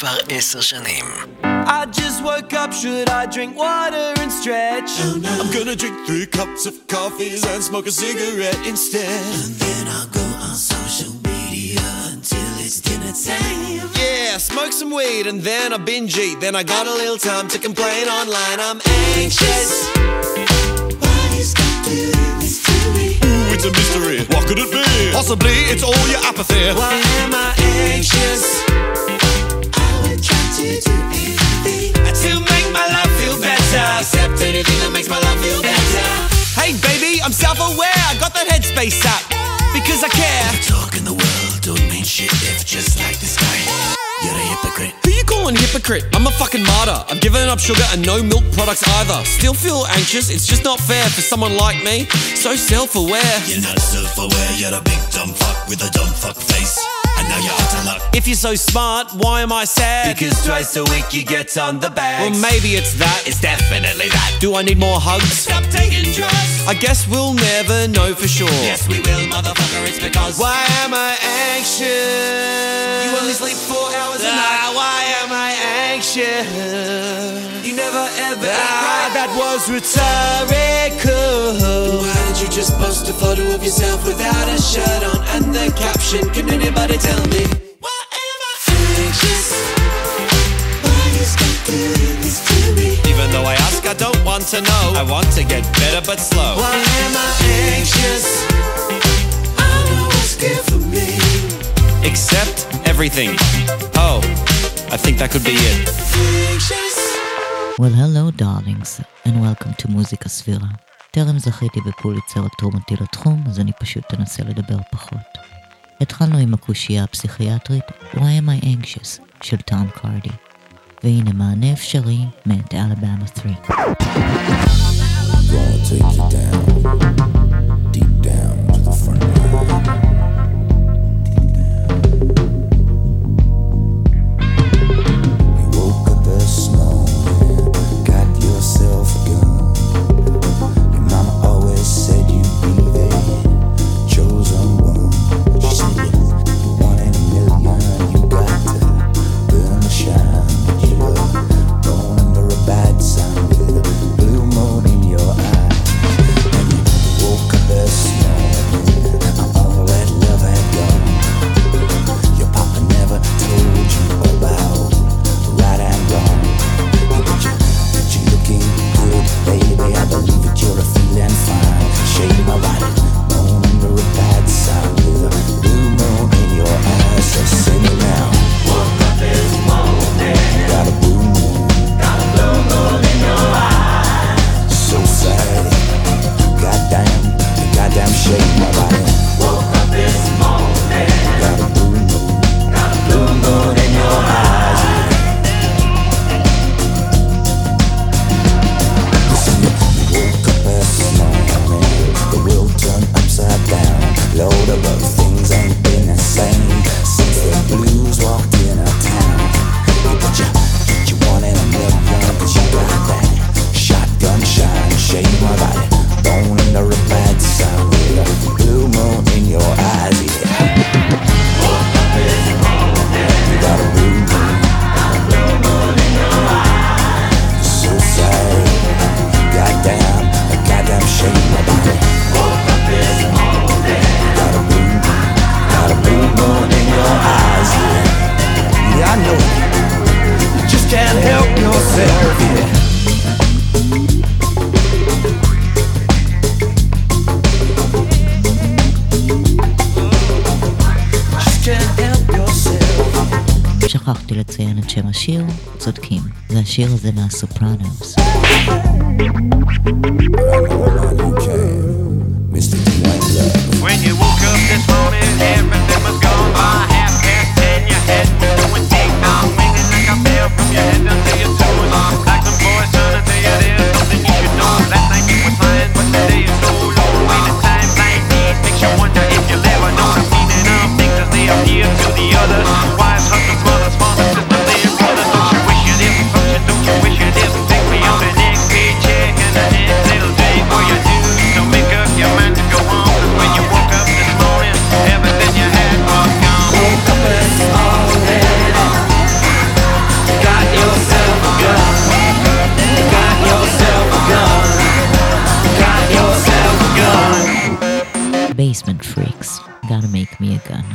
כבר עשר שנים. I just woke up, should I drink water and stretch? I'm gonna drink three cups of coffees and smoke a cigarette instead. And then I'll go on social media until it's dinner time. Yeah, smoke some weed and then I binge eat. Then I got a little time to complain online. I'm anxious. Why is God doing this to me? Ooh, it's a mystery. What could it be? Possibly it's all your apathy. Why am I anxious? I would try to do anything. To make my life feel better. Except anything that makes my life feel better. Hey, baby, I'm self aware. I got that headspace app because I care. Talk in the world don't mean shit if just like this guy. You're a hypocrite. Who you calling hypocrite? I'm a fucking martyr. I've given up sugar and no milk products either. Still feel anxious. It's just not fair for someone like me. So self aware. You're not self-aware, you're a big dumb fuck with a dumb fuck face. Now you're out of luck. If you're so smart, why am I sad? Because twice a week you get on the bags. Well, maybe it's that. it's definitely that. Do I need more hugs? Stop taking drugs. I guess we'll never know for sure. Yes, we will, motherfucker. It's because Why am I anxious? you only sleep four hours a Ah, night. why am I anxious? You never ever Ah, that was rhetorical. Why you just post a photo of yourself without a shirt on and the caption? Can anybody tell me? Why am I anxious? Why this to me? Even though I ask, I don't want to know. I want to get better but slow. Why am I anxious? I know what's good for me. Except everything. Oh, I think that could be it. Anxious. Well, hello, darlings, and welcome to Musica Sfera. טרם זכיתי בפוליצר תרומתי לתחום, אז אני פשוט אנסה לדבר פחות. התחלנו עם הקושייה הפסיכיאטרית Why am I anxious של טום קרדי, והנה מענה אפשרי מאת אלבמה 3. Gonna take you down, deep down to the front line. השיר הזה Basement Freaks. Gotta make me a gun.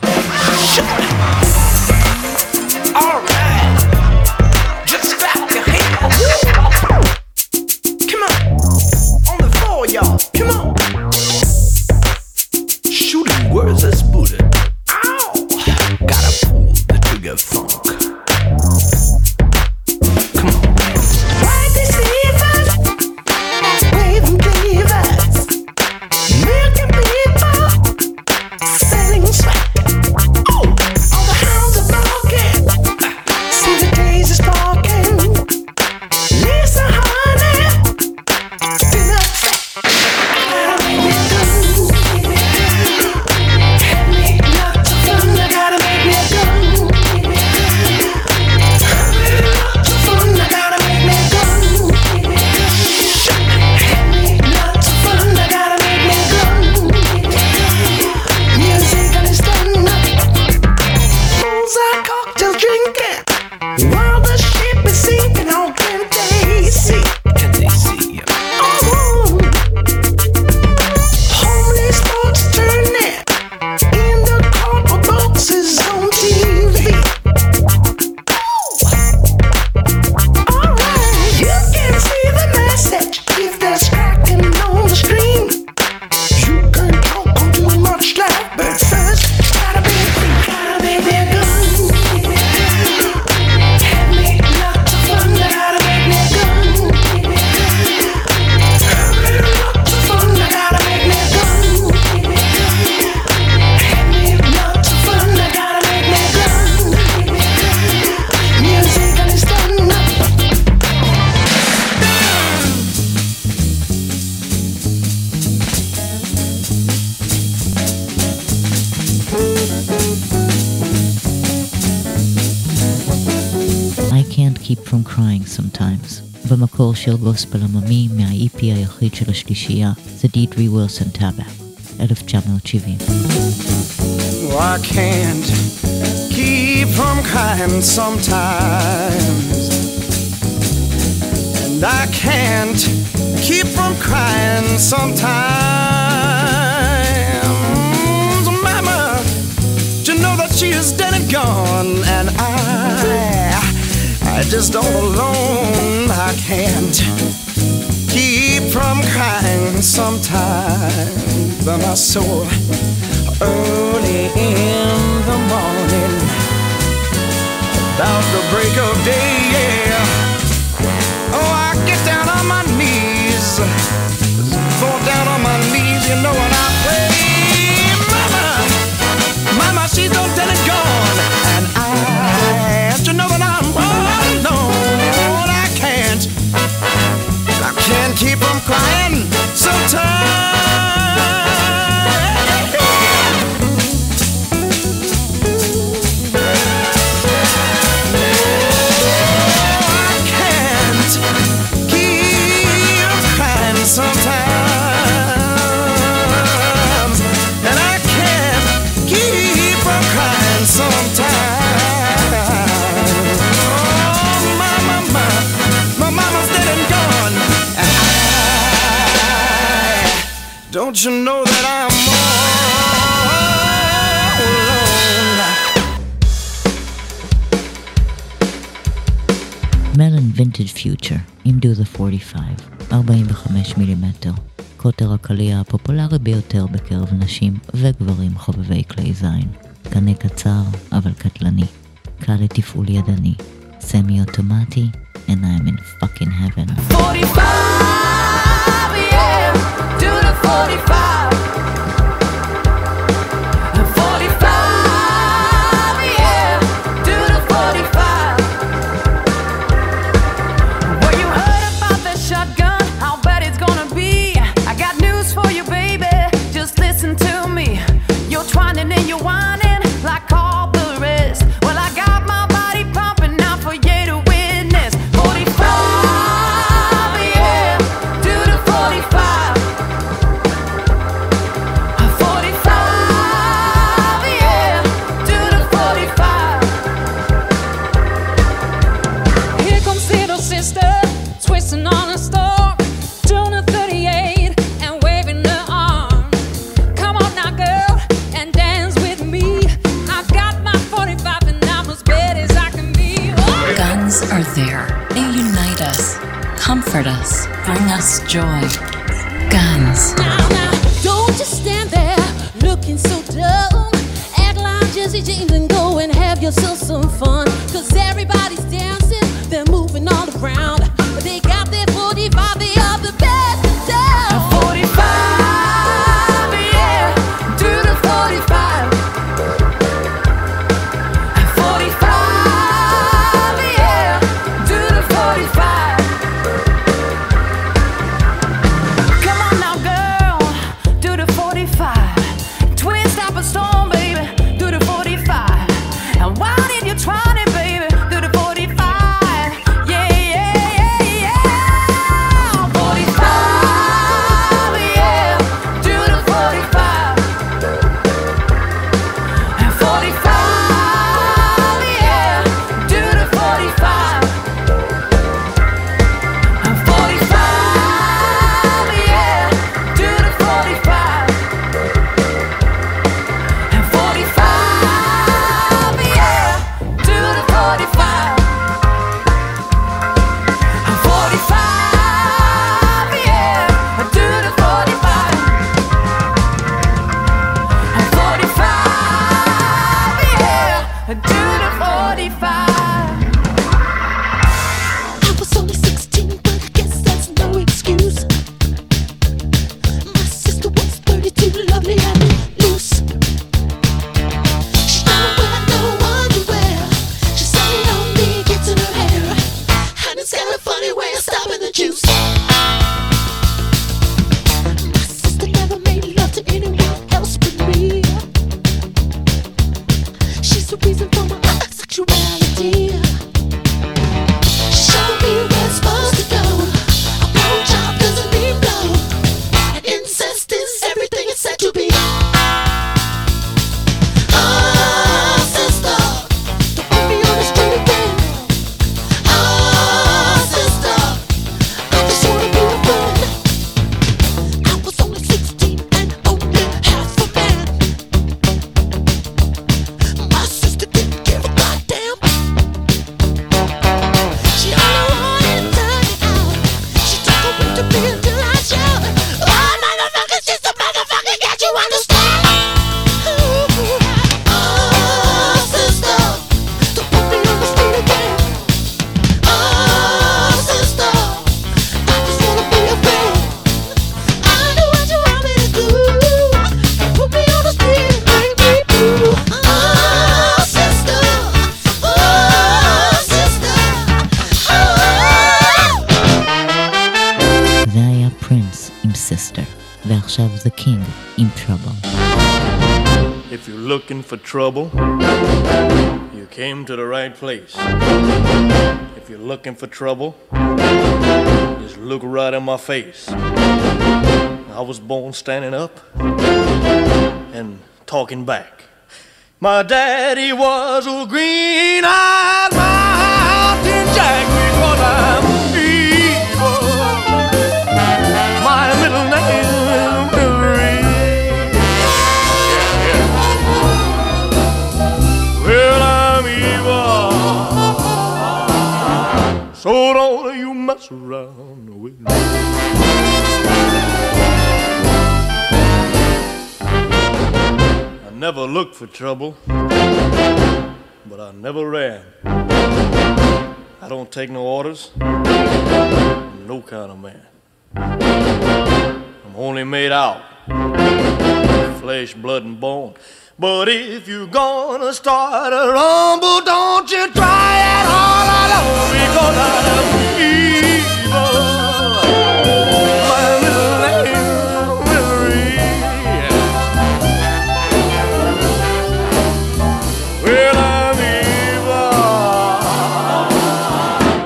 שיר גוספל עממי מה-EP היחיד של השלישייה, 1970. I can't keep from crying sometimes And I can't keep from crying sometimes Mama, you know that she is dead and gone And I just all alone. I can't keep from crying sometimes. But my soul early in the morning, about the break of day. Yeah. Oh, I get down on my knees, fall down on my knees. You know. Don't you know that I'm all alone? מלן וינטג' פיוטר, עם דוזה 45, 45 מילימטר, קוטר הקליע הפופולרי ביותר בקרב נשים וגברים חובבי כלי זין. קנה קצר, אבל קטלני. קל לתפעול ידני. סמי אוטומטי, and I'm in fucking heaven. 45, yeah. 45 comfort us, bring us joy. Guns. Now, now, Don't just stand there looking so dumb. Act like Jesse James and go and have yourself some fun. Cause everybody's dancing, they're moving all around. For trouble, just look right in my face. I was born standing up and talking back. My daddy was a green-eyed mountain jack I'm So don't you mess around with. I never looked for trouble, but I never ran. I don't take no orders, no kind of man. I'm only made out flesh, blood, and bone. But if you're gonna start a rumble, don't you try it all alone because I'm evil. My name, Well, I'm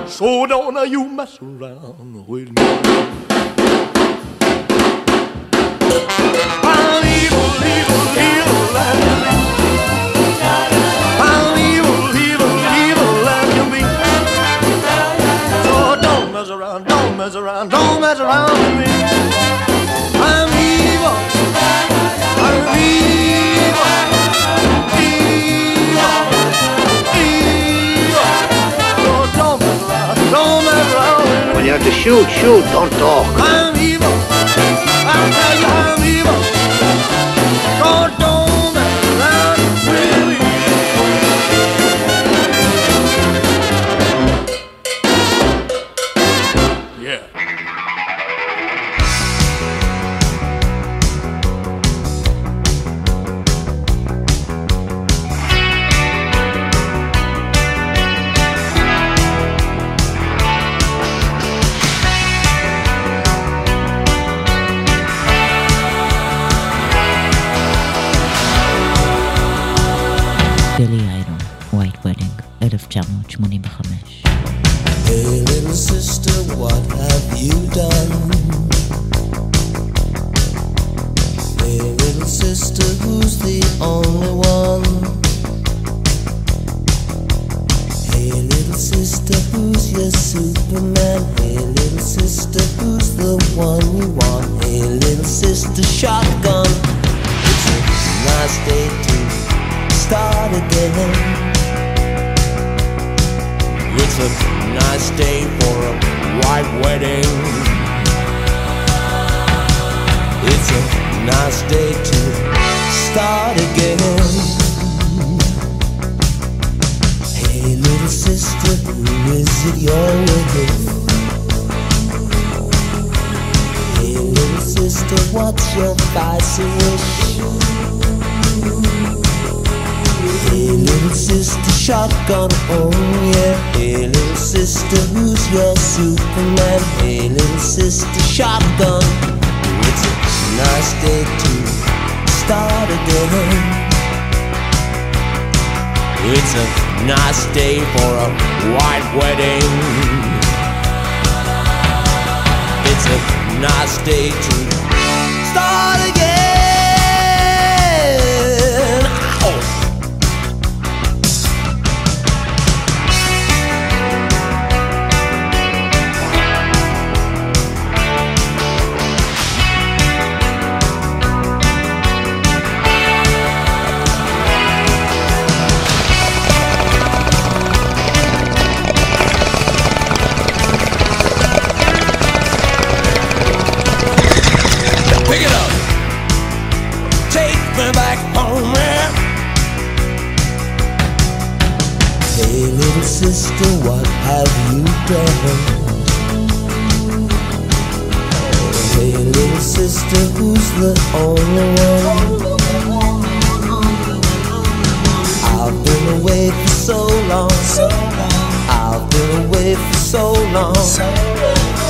evil. So don't you mess around with me. Mess around, don't mess around, with me. I'm evil, I'm evil, evil, evil. Don't mess around, don't mess around. When you have to shoot shoot, don't talk. I'm evil. I'm little sister, who's the only one? Hey, little sister, who's your Superman? Hey, little sister, who's the one you want? Hey, little sister, shotgun. It's a nice day to start again. It's a nice day for a white wedding. It's a nice day to start again. Hey, little sister, who is it you're with? Hey, little sister, what's your spicy wish? Hey, little sister, shotgun, oh yeah. Hey, little sister, who's your Superman? Hey, little sister, shotgun. Nice day to start again. It's a nice day for a white wedding. It's a nice day to Hey, little sister, what have you done? Hey, little sister, who's the only one? I've been away for so long. I've been away for so long.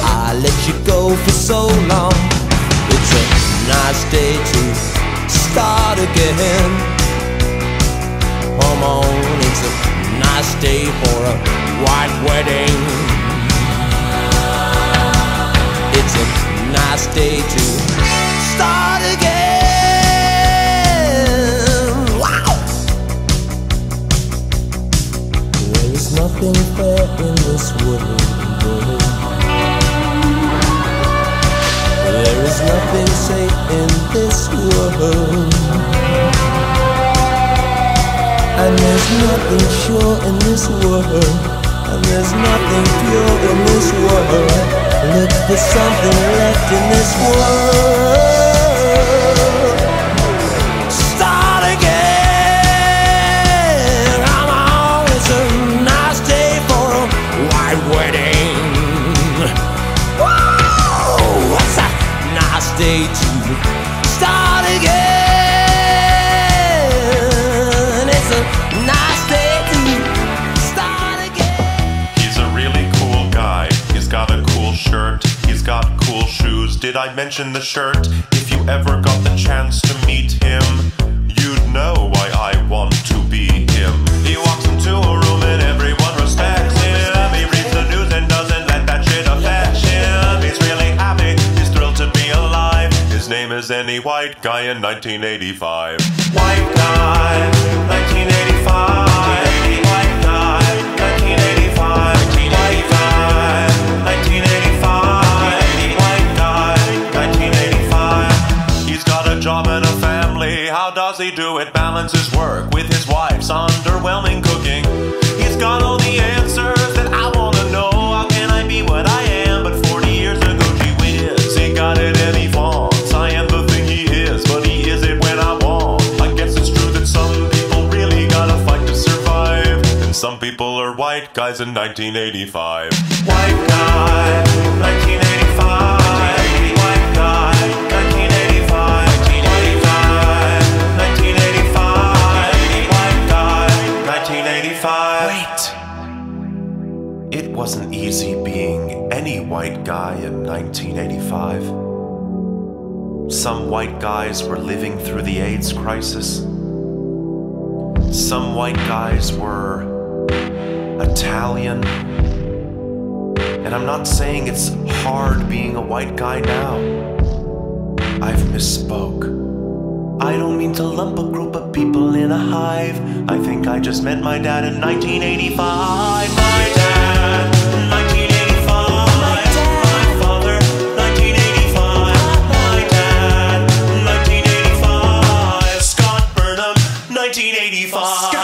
I let you go for so long. It's a nice day to start again. Come on, it's a nice day for a white wedding. It's a nice day to start again. Wow! There is nothing fair in this world. There is nothing safe in this world. And there's nothing sure in this world. And there's nothing pure in this world. Look for something left in this world. Mention the shirt? If you ever got the chance to meet him, you'd know why I want to be him. He walks into a room and everyone respects him. He reads the news and doesn't let that shit affect him. He's really happy. He's thrilled to be alive. His name is any white guy in 1985. White guy, 1985. it balances work with his wife's underwhelming cooking. He's got all the answers that I wanna know. How can I be what I am? But 40 years ago, she wins. he got it and he. I am the thing he is, but he is it when I want. I guess it's true that some people really gotta fight to survive. And some people are white guys in 1985. White guy, 1985. wasn't easy being any white guy in 1985. Some white guys were living through the AIDS crisis. Some white guys were Italian. And I'm not saying it's hard being a white guy now. I've misspoke. I don't mean to lump a group of people in a hive. I think I just met my dad in 1985. My dad. fuck.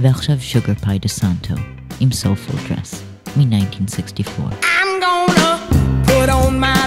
ועכשיו שוגר פאי דה סנטו עם סולפול דרס מ-1964. I'm gonna put on my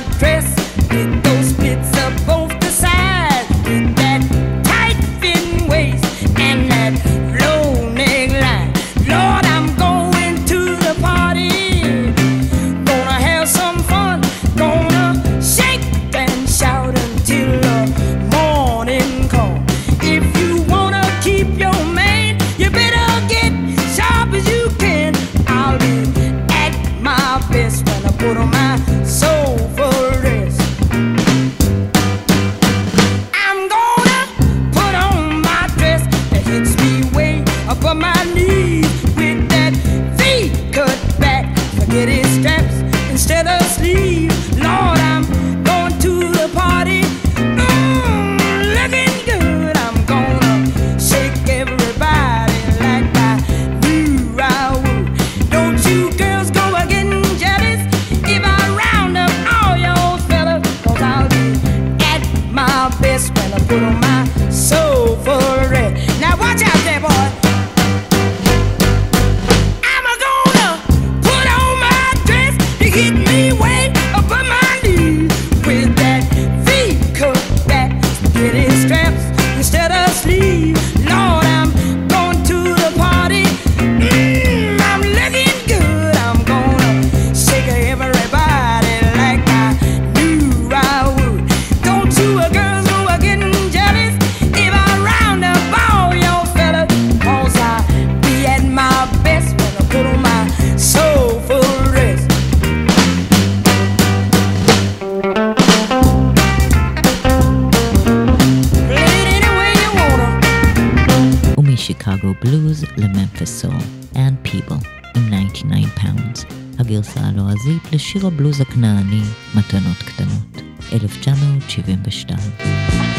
משיר הבלוז הכנעני "מתנות קטנות", 1972.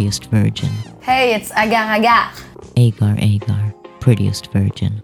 Prettiest Virgin. Hey, it's Agar Agar. Agar Agar, Prettiest Virgin.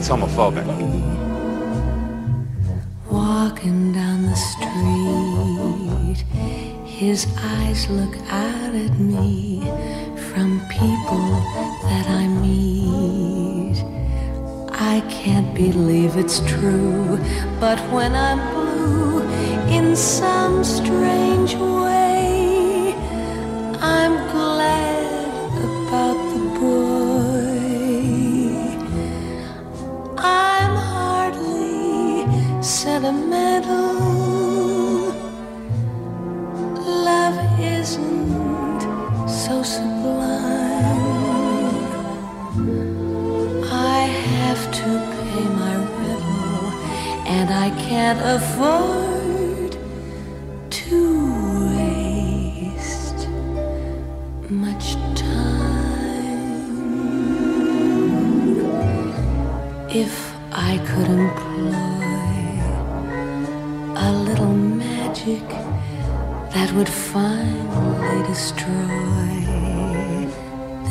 That's homophobic. Walking down the street, his eyes look out at me from people that I meet. I can't believe it's true, but when I so sublime. I have to pay my rental, and I can't afford.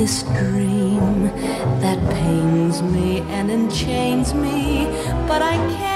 this dream that pains me and enchains me, but I can't.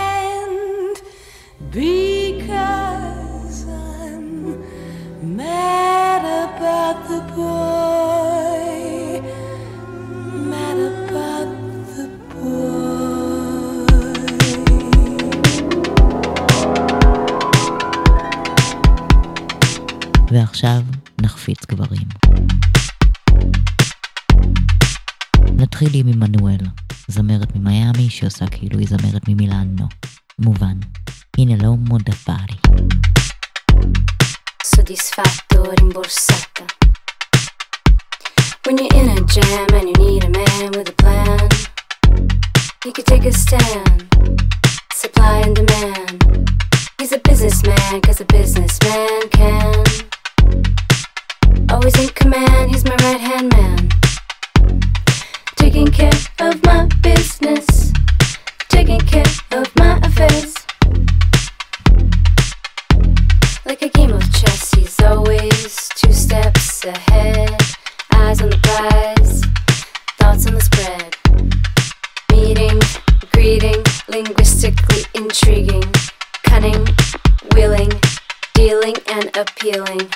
appealing.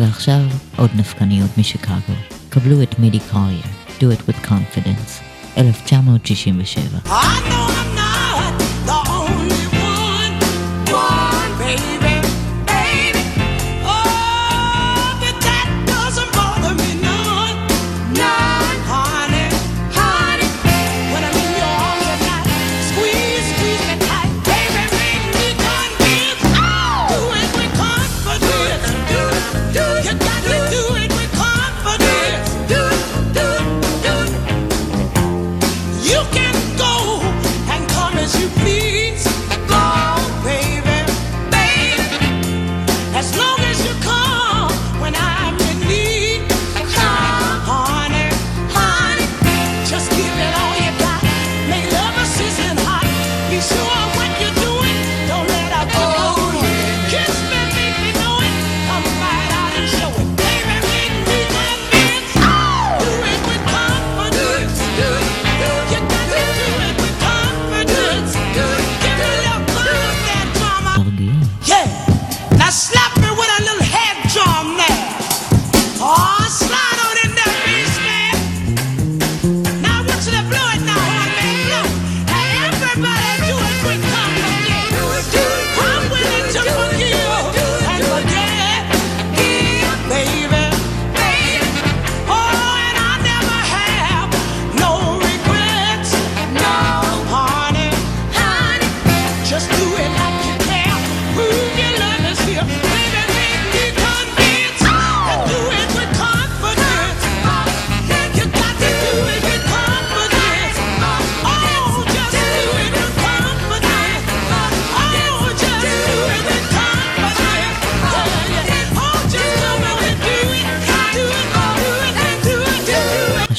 ועכשיו עוד נפקניות משיקגו. קבלו את מידי קרויה, Do It With Confidence, 1967.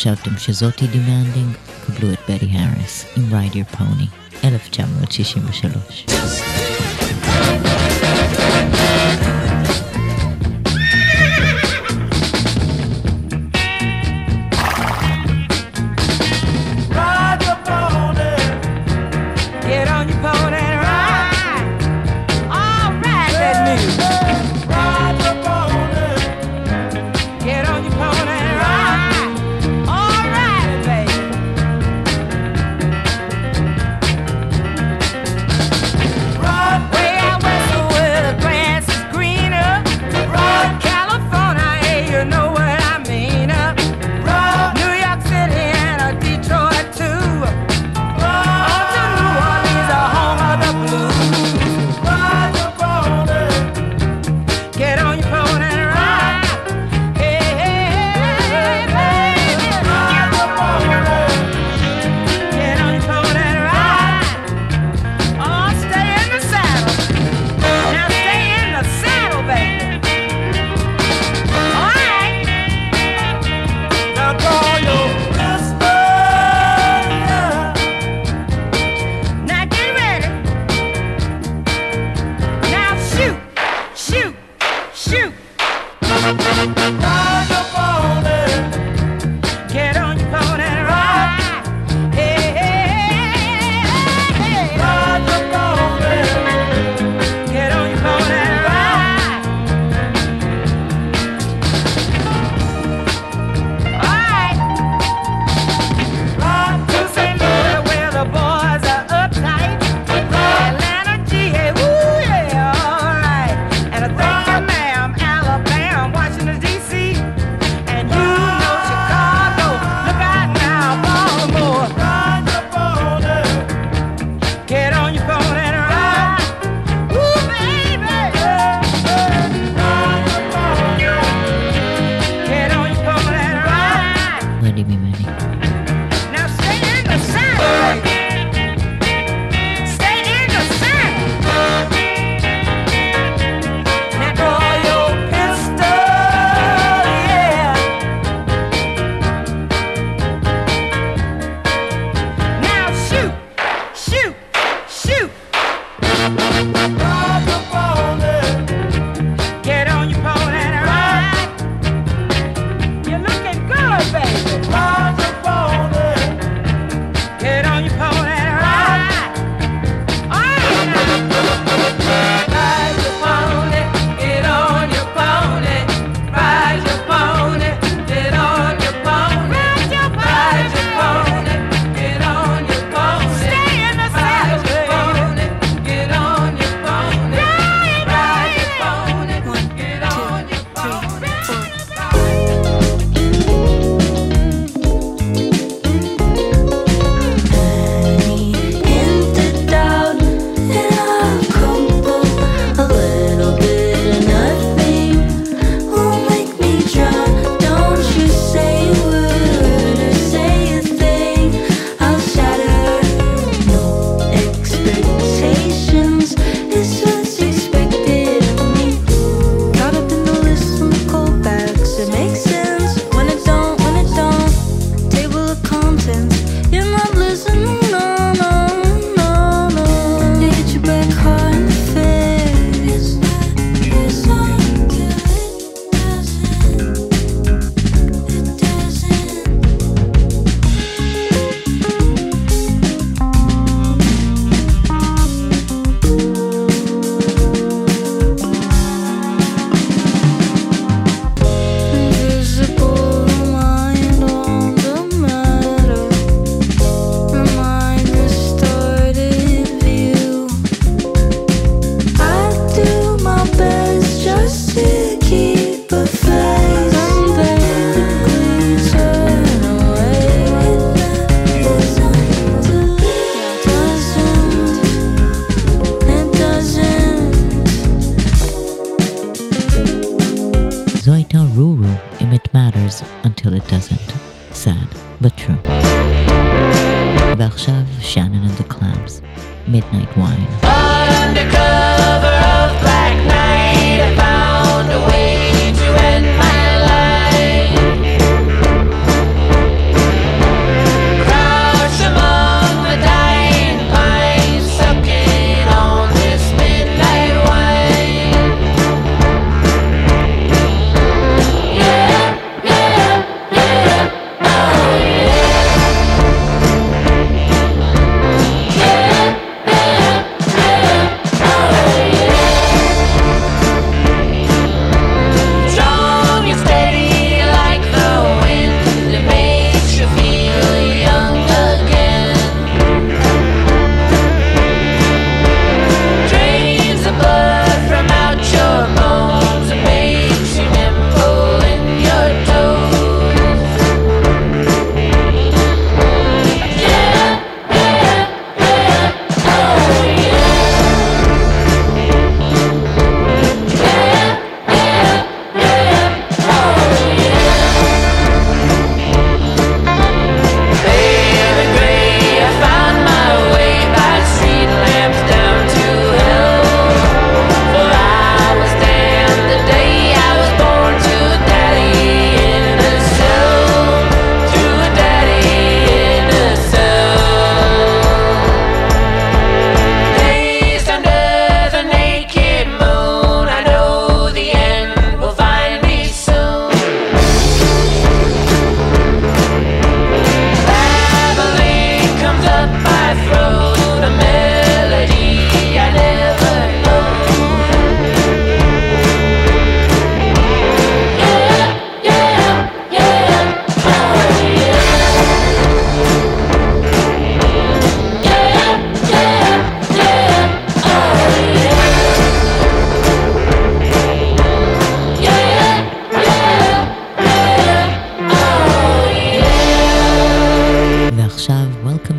חשבתם שזאתי דימנדינג? קבלו את בדי האריס עם Ride Your Pony, 1963.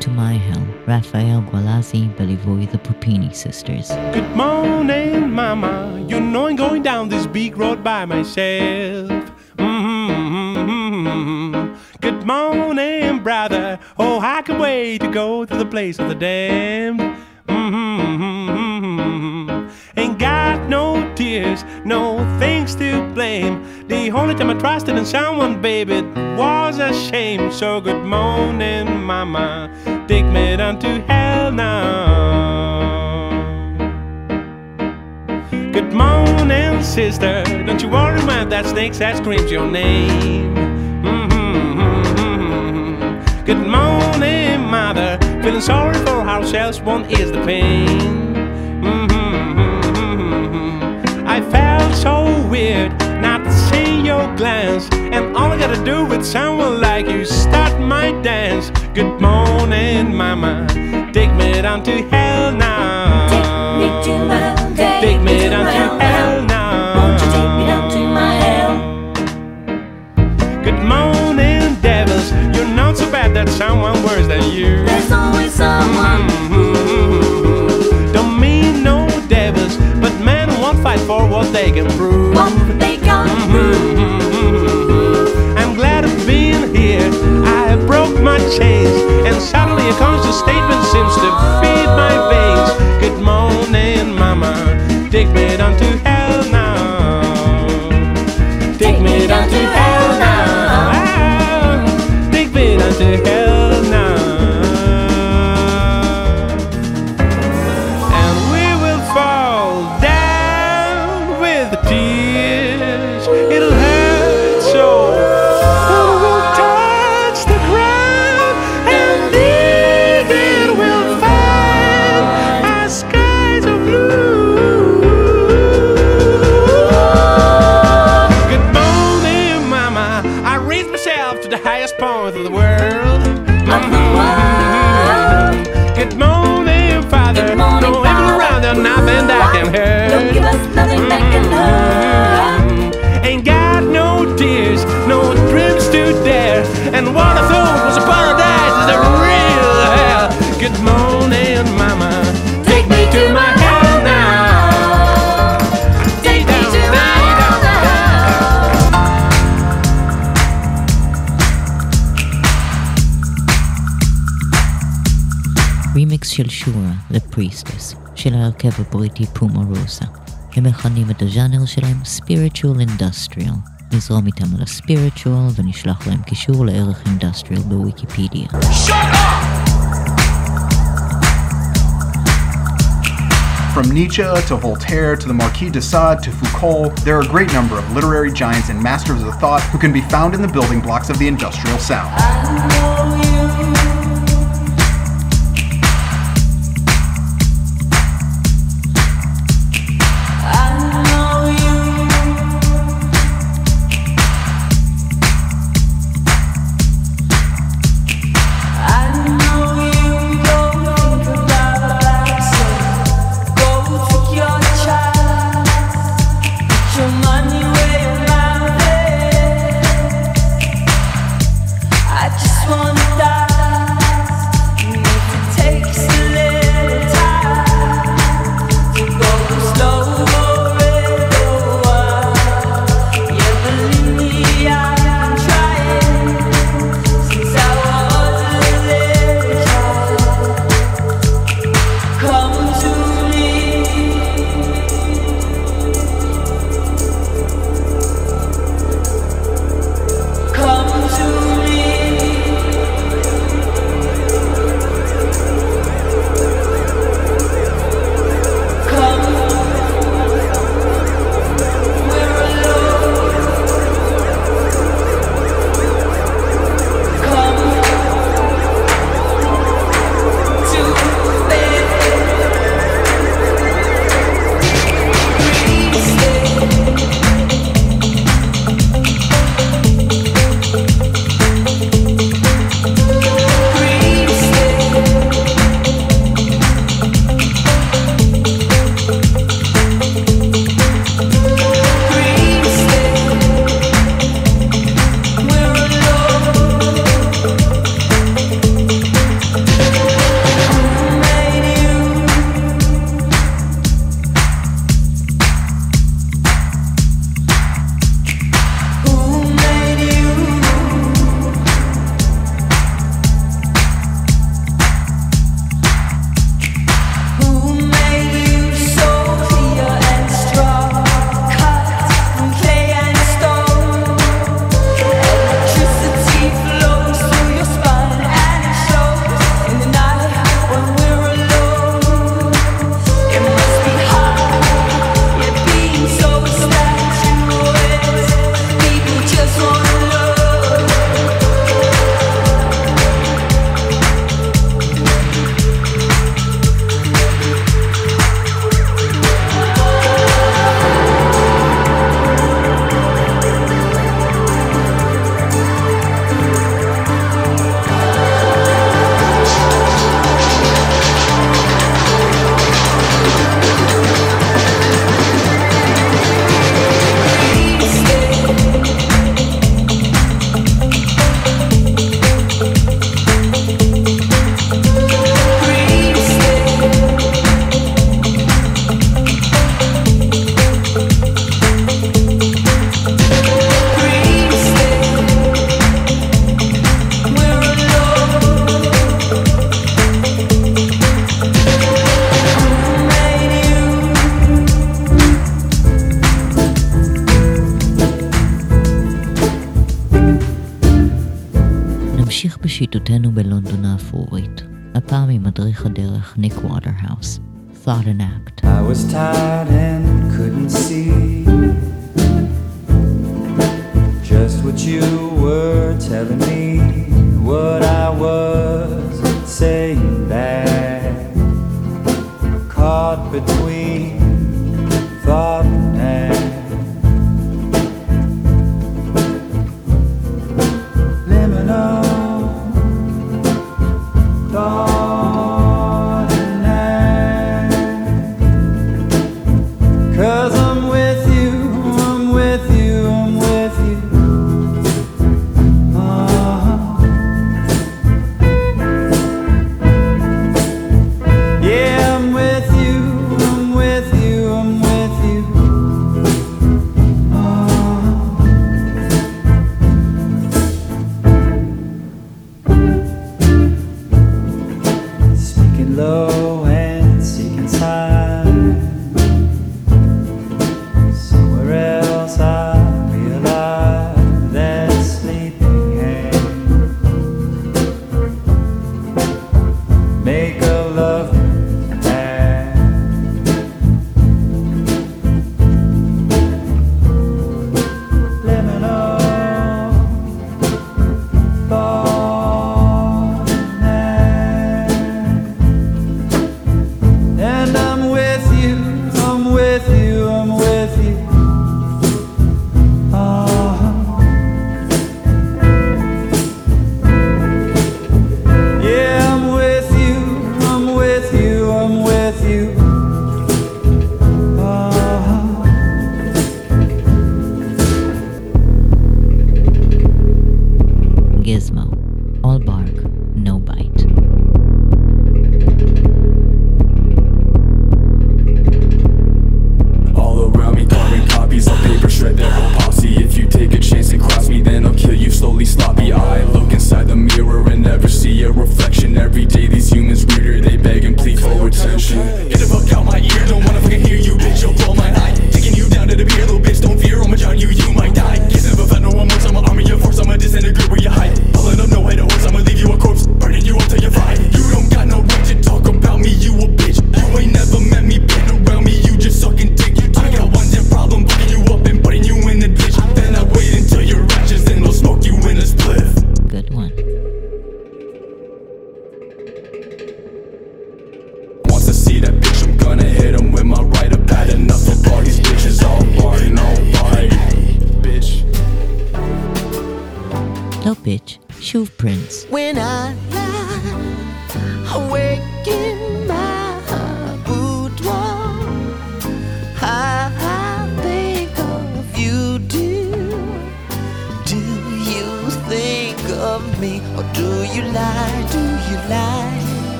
to my helm, Raphael Gualazzi, Belivoy, the Puppini sisters. Good morning, Mama. You know I'm going down this big road by myself. Mm-hmm. Good morning, brother. Oh, I can wait to go to the place of the damned. Mm-hmm. Ain't got no tears, no things to blame. The only time I trusted in someone, baby, it was a shame. So good morning, mama. Take me down to hell now. Good morning, sister. Don't you worry, man, that snake that screams your name. Mhm. Good morning, mother. Feeling sorry for ourselves, one is the pain. Mhm. I felt so weird not to your glance. And all I gotta do with someone like you start my dance. Good morning, mama. Take me down to hell now. Take me to my Take me down to hell now. Won't you take me down to my hell? Good morning, devils. You're not so bad that someone worse than you. There's always someone. Mm-hmm. Don't mean no devils, but men won't fight for what they can prove. What they can I'm glad of being here. I broke my chains, and suddenly a statement seems to feed my veins. Good morning, mama. Take me down to hell now. Take me down to hell now. Ah, take me down to And what I thought was a paradise is a real hell. Good morning, Mama. Take me to my hell now. Take me to my hell now. רימיקס של שורה, The Priestess, של ההרכב הבריטי פומה רוסה. הם מכנים את הז'אנר שלהם Spiritual Industrial. נזרום איתם על ה-Spiritual ונשלח להם קישור לערך Industrial בוויקיפדיה. From Nietzsche to Voltaire to the Marquis de Sade to Foucault, there are a great number of literary giants and masters of thought who can be found in the building blocks of the industrial sound.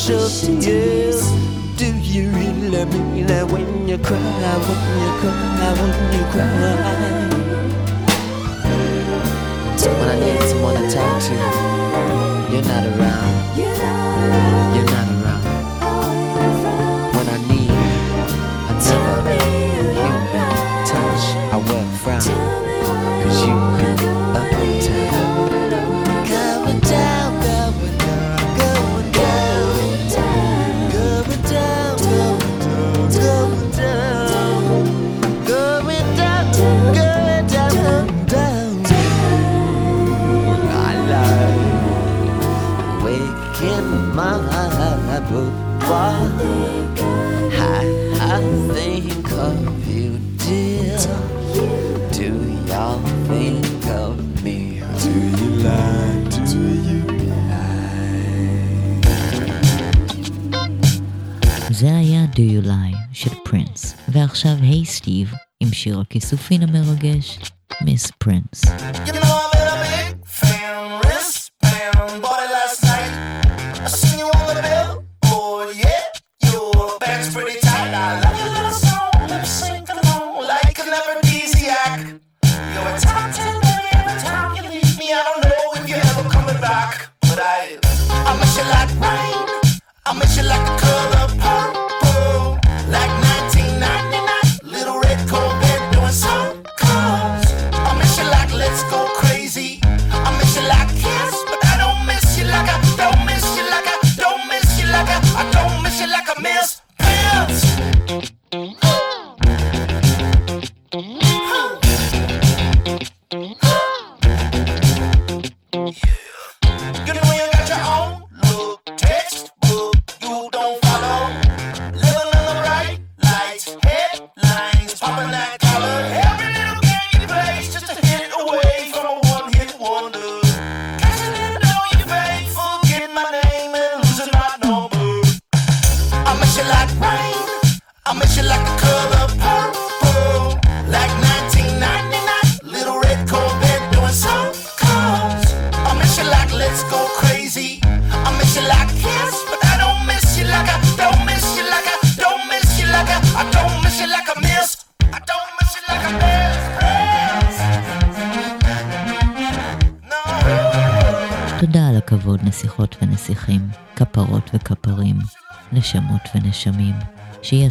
should you do you really mean that when you cry, when you cry, when you cry? So when I need someone to talk to, you're not around. Do You Lie של פרינס, ועכשיו היי hey סטיב עם שיר הכיסופין המרגש, מיס פרינס. You know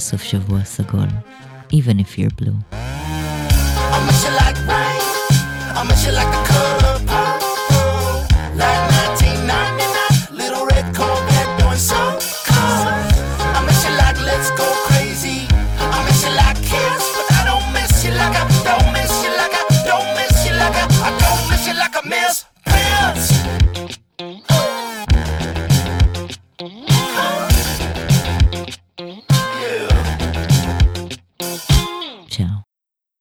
סוף שבוע סגול, even if you're blue. I'm a shit like rain, I'm a shit like a cold.